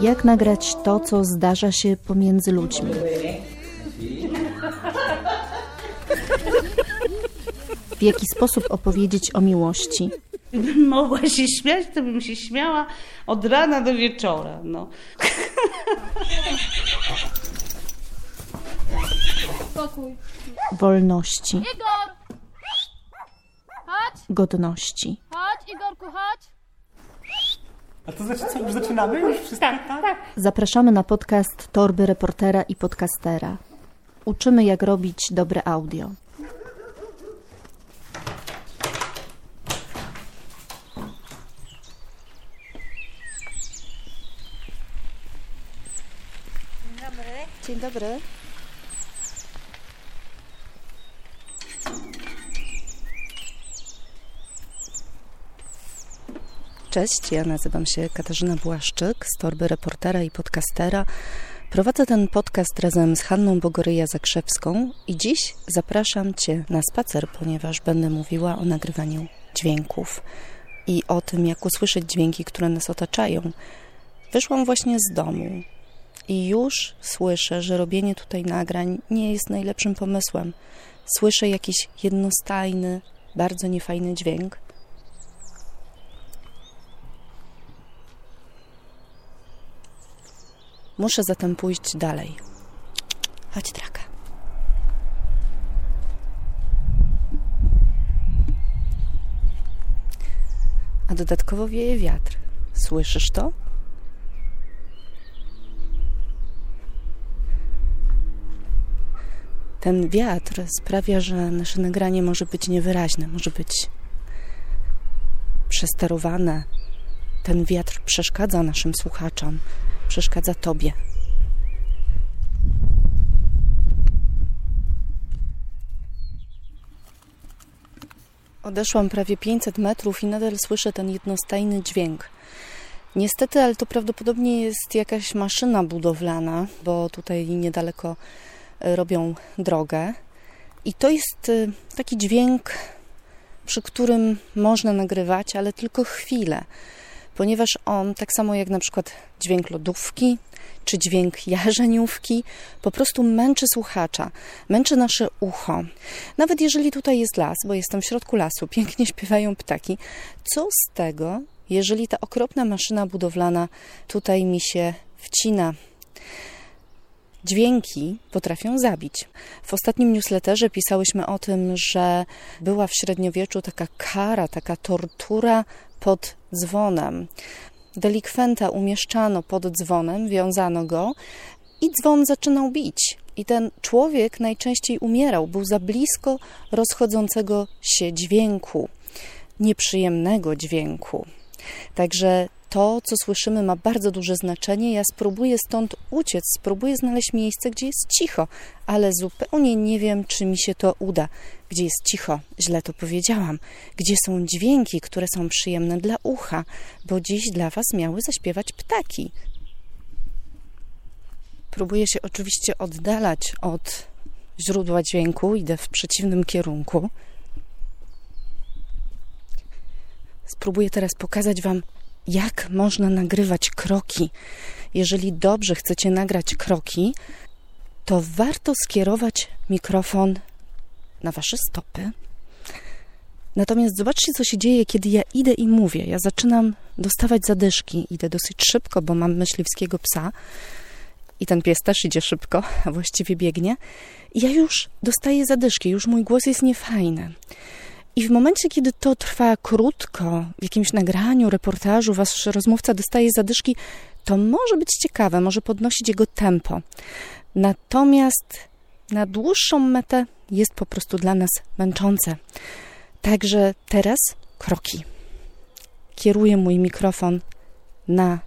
Jak nagrać to, co zdarza się pomiędzy ludźmi? W jaki sposób opowiedzieć o miłości? Gdybym mogła się śmiać, to bym się śmiała od rana do wieczora. No. Wolności, Igor! Godności. chodź, Igorku, chodź. A to znaczy co, już zaczynamy? Już wszystko, tak, tak. Zapraszamy na podcast Torby Reportera i Podcastera. Uczymy, jak robić dobre audio. Dzień dobry. Cześć, ja nazywam się Katarzyna Błaszczyk z Torby Reportera i Podcastera. Prowadzę ten podcast razem z Hanną Bogoryja-Zakrzewską i dziś zapraszam Cię na spacer, ponieważ będę mówiła o nagrywaniu dźwięków i o tym, jak usłyszeć dźwięki, które nas otaczają. Wyszłam właśnie z domu i już słyszę, że robienie tutaj nagrań nie jest najlepszym pomysłem. Słyszę jakiś jednostajny, bardzo niefajny dźwięk. Muszę zatem pójść dalej. Chodź, Draka. A dodatkowo wieje wiatr. Słyszysz to? Ten wiatr sprawia, że nasze nagranie może być niewyraźne, może być przesterowane. Ten wiatr przeszkadza naszym słuchaczom, przeszkadza Tobie. Odeszłam prawie 500 metrów i nadal słyszę ten jednostajny dźwięk. Niestety, ale to prawdopodobnie jest jakaś maszyna budowlana, bo tutaj niedaleko e, robią drogę. I to jest e, taki dźwięk, przy którym można nagrywać, ale tylko chwilę ponieważ on, tak samo jak na przykład dźwięk lodówki czy dźwięk jarzeniówki, po prostu męczy słuchacza, męczy nasze ucho. Nawet jeżeli tutaj jest las, bo jestem w środku lasu, pięknie śpiewają ptaki, co z tego, jeżeli ta okropna maszyna budowlana tutaj mi się wcina Dźwięki potrafią zabić. W ostatnim newsletterze pisałyśmy o tym, że była w średniowieczu taka kara, taka tortura pod dzwonem. Delikwenta umieszczano pod dzwonem, wiązano go i dzwon zaczynał bić. I ten człowiek najczęściej umierał, był za blisko rozchodzącego się dźwięku, nieprzyjemnego dźwięku. Także to, co słyszymy, ma bardzo duże znaczenie. Ja spróbuję stąd uciec, spróbuję znaleźć miejsce, gdzie jest cicho, ale zupełnie nie wiem, czy mi się to uda. Gdzie jest cicho, źle to powiedziałam. Gdzie są dźwięki, które są przyjemne dla ucha, bo dziś dla Was miały zaśpiewać ptaki. Próbuję się oczywiście oddalać od źródła dźwięku, idę w przeciwnym kierunku. Spróbuję teraz pokazać Wam, jak można nagrywać kroki. Jeżeli dobrze chcecie nagrać kroki, to warto skierować mikrofon na Wasze stopy. Natomiast zobaczcie, co się dzieje, kiedy ja idę i mówię. Ja zaczynam dostawać zadyszki. Idę dosyć szybko, bo mam myśliwskiego psa i ten pies też idzie szybko, a właściwie biegnie. I ja już dostaję zadyszki, już mój głos jest niefajny. I w momencie, kiedy to trwa krótko, w jakimś nagraniu, reportażu, wasz rozmówca dostaje zadyszki, to może być ciekawe, może podnosić jego tempo. Natomiast na dłuższą metę jest po prostu dla nas męczące. Także teraz kroki. Kieruję mój mikrofon na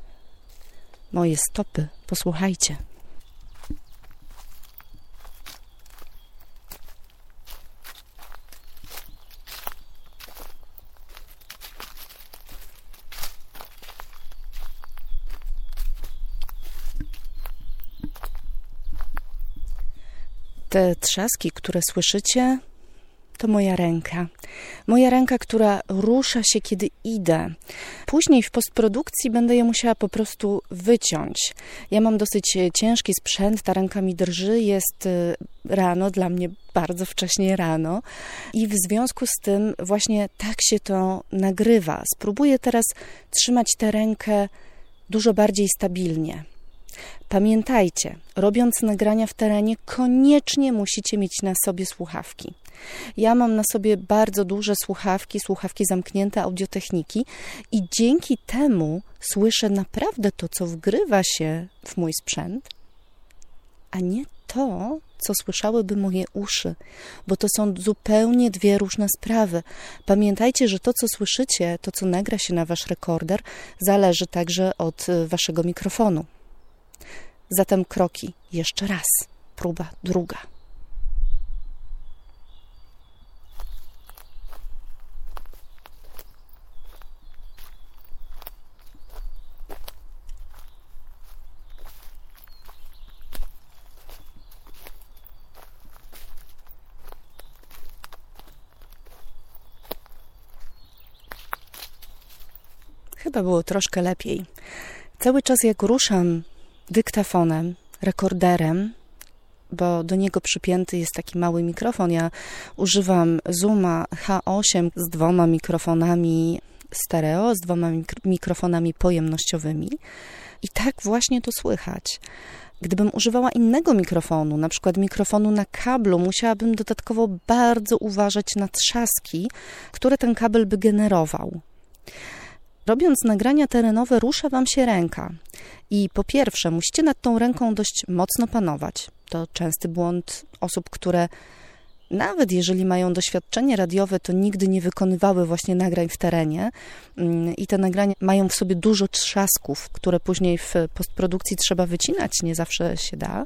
moje stopy. Posłuchajcie. Te trzaski, które słyszycie, to moja ręka. Moja ręka, która rusza się, kiedy idę. Później w postprodukcji będę je musiała po prostu wyciąć. Ja mam dosyć e, ciężki sprzęt, ta ręka mi drży, jest e, rano, dla mnie bardzo wcześnie rano i w związku z tym właśnie tak się to nagrywa. Spróbuję teraz trzymać tę rękę dużo bardziej stabilnie. Pamiętajcie, robiąc nagrania w terenie, koniecznie musicie mieć na sobie słuchawki. Ja mam na sobie bardzo duże słuchawki, słuchawki zamknięte audiotechniki i dzięki temu słyszę naprawdę to, co wgrywa się w mój sprzęt, a nie to, co słyszałyby moje uszy, bo to są zupełnie dwie różne sprawy. Pamiętajcie, że to, co słyszycie, to, co nagra się na wasz rekorder, zależy także od y, waszego mikrofonu. Zatem kroki jeszcze raz, próba druga. Chyba było troszkę lepiej. Cały czas jak ruszam dyktafonem, rekorderem, bo do niego przypięty jest taki mały mikrofon. Ja używam Zooma H8 z dwoma mikrofonami stereo, z dwoma mikrofonami pojemnościowymi. I tak właśnie to słychać. Gdybym używała innego mikrofonu, na przykład mikrofonu na kablu, musiałabym dodatkowo bardzo uważać na trzaski, które ten kabel by generował. Robiąc nagrania terenowe, rusza Wam się ręka. I po pierwsze, musicie nad tą ręką dość mocno panować. To częsty błąd osób, które nawet jeżeli mają doświadczenie radiowe, to nigdy nie wykonywały właśnie nagrań w terenie. Mm, I te nagrania mają w sobie dużo trzasków, które później w postprodukcji trzeba wycinać, nie zawsze się da.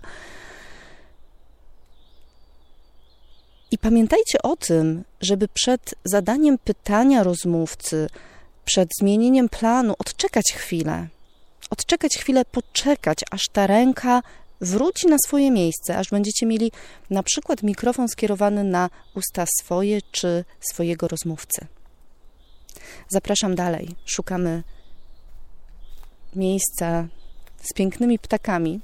I pamiętajcie o tym, żeby przed zadaniem pytania rozmówcy, przed zmienieniem planu odczekać chwilę. Odczekać chwilę, poczekać, aż ta ręka wróci na swoje miejsce, aż będziecie mieli na przykład mikrofon skierowany na usta swoje czy swojego rozmówcy. Zapraszam dalej. Szukamy miejsca z pięknymi ptakami.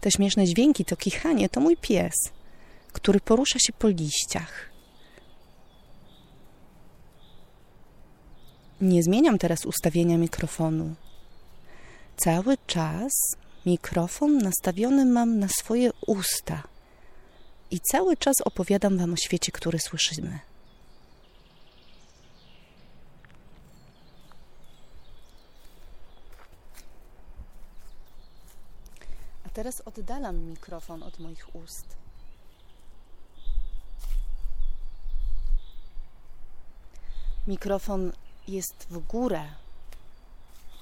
Te śmieszne dźwięki, to kichanie, to mój pies, który porusza się po liściach. Nie zmieniam teraz ustawienia mikrofonu. Cały czas mikrofon nastawiony mam na swoje usta i cały czas opowiadam Wam o świecie, który słyszymy. A teraz oddalam mikrofon od moich ust. Mikrofon jest w górę,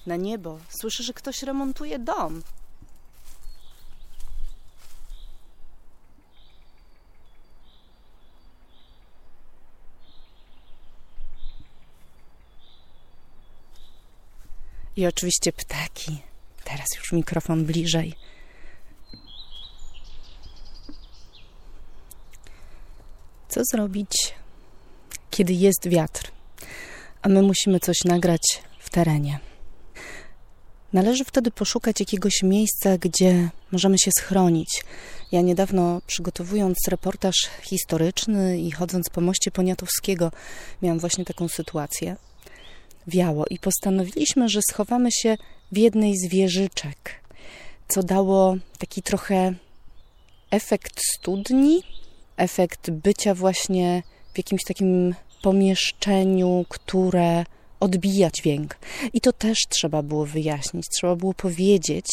na niebo. Słyszę, że ktoś remontuje dom. I oczywiście ptaki. Teraz już mikrofon bliżej. Co zrobić, kiedy jest wiatr? A my musimy coś nagrać w terenie. Należy wtedy poszukać jakiegoś miejsca, gdzie możemy się schronić. Ja niedawno przygotowując reportaż historyczny i chodząc po moście Poniatowskiego, miałam właśnie taką sytuację. Wiało i postanowiliśmy, że schowamy się w jednej z wieżyczek, co dało taki trochę efekt studni, efekt bycia właśnie w jakimś takim pomieszczeniu, które odbija dźwięk. I to też trzeba było wyjaśnić. Trzeba było powiedzieć,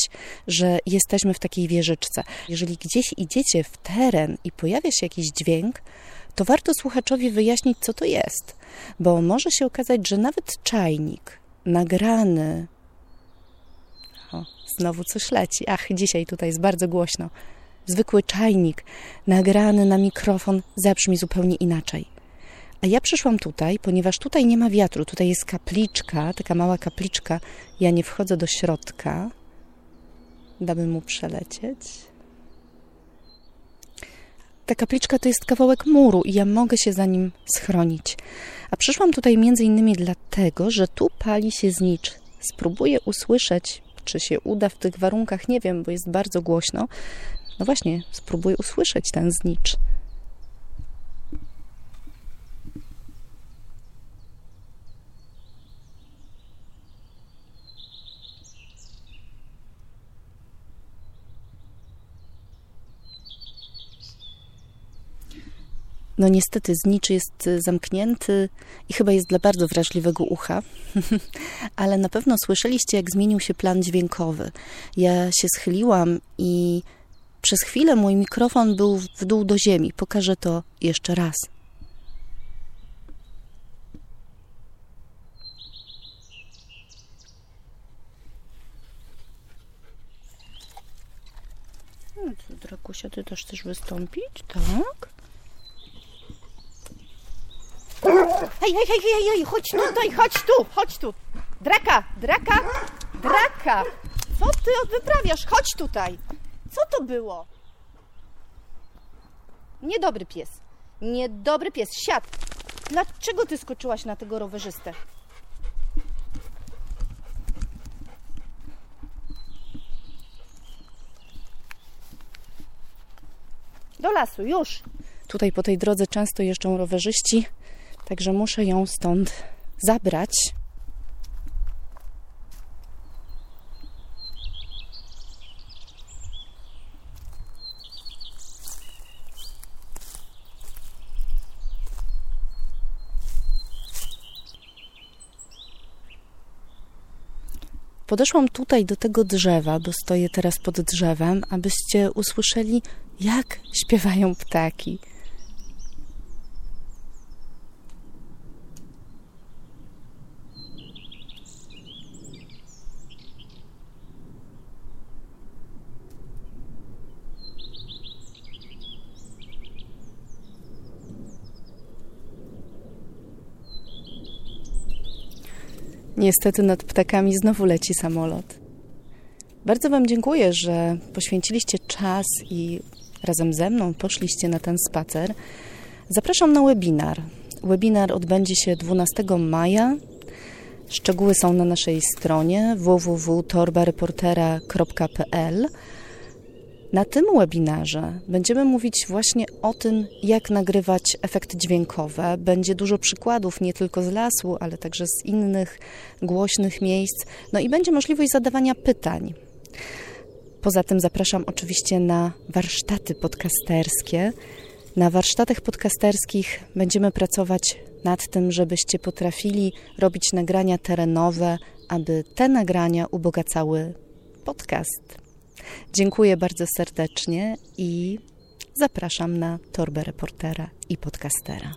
że jesteśmy w takiej wieżyczce. Jeżeli gdzieś idziecie w teren i pojawia się jakiś dźwięk, to warto słuchaczowi wyjaśnić, co to jest, bo może się okazać, że nawet czajnik nagrany. O, znowu coś leci. Ach, dzisiaj tutaj jest bardzo głośno. Zwykły czajnik nagrany na mikrofon zabrzmi zupełnie inaczej. A ja przyszłam tutaj, ponieważ tutaj nie ma wiatru, tutaj jest kapliczka, taka mała kapliczka. Ja nie wchodzę do środka, damy mu przelecieć. ta kapliczka to jest kawałek muru i ja mogę się za nim schronić. A przyszłam tutaj między innymi dlatego, że tu pali się znicz. Spróbuję usłyszeć, czy się uda w tych warunkach, nie wiem, bo jest bardzo głośno. No właśnie, spróbuję usłyszeć ten znicz. No niestety zniczy jest y, zamknięty i chyba jest dla bardzo wrażliwego ucha, ale na pewno słyszeliście, jak zmienił się plan dźwiękowy. Ja się schyliłam i przez chwilę mój mikrofon był w dół do ziemi. Pokażę to jeszcze raz. No Drakusia, ty też chcesz wystąpić? Tak? Hej, hej, hej, hej, hej, chodź tutaj, chodź tu, chodź tu. Draka, draka, draka. Co ty wyprawiasz? Chodź tutaj. Co to było? Niedobry pies. Niedobry pies. Siad. Dlaczego ty skoczyłaś na tego rowerzystę? Do lasu, już. Tutaj po tej drodze często jeżdżą rowerzyści, także muszę ją stąd zabrać. Podeszłam tutaj do tego drzewa, bo stoję teraz pod drzewem, abyście usłyszeli, jak śpiewają ptaki. Niestety nad ptakami znowu leci samolot. Bardzo Wam dziękuję, że poświęciliście czas i razem ze mną poszliście na ten spacer. Zapraszam na webinar. Webinar odbędzie się 12 maja. Szczegóły są na naszej stronie www.torbareportera.pl. Na tym webinarze będziemy mówić właśnie o tym, jak nagrywać efekty dźwiękowe. Będzie dużo przykładów nie tylko z lasu, ale także z innych głośnych miejsc. No i będzie możliwość zadawania pytań. Poza tym zapraszam oczywiście na warsztaty podcasterskie. Na warsztatach podcasterskich będziemy pracować nad tym, żebyście potrafili robić nagrania terenowe, aby te nagrania ubogacały podcast. Dziękuję bardzo serdecznie i zapraszam na torbę reportera i podcastera.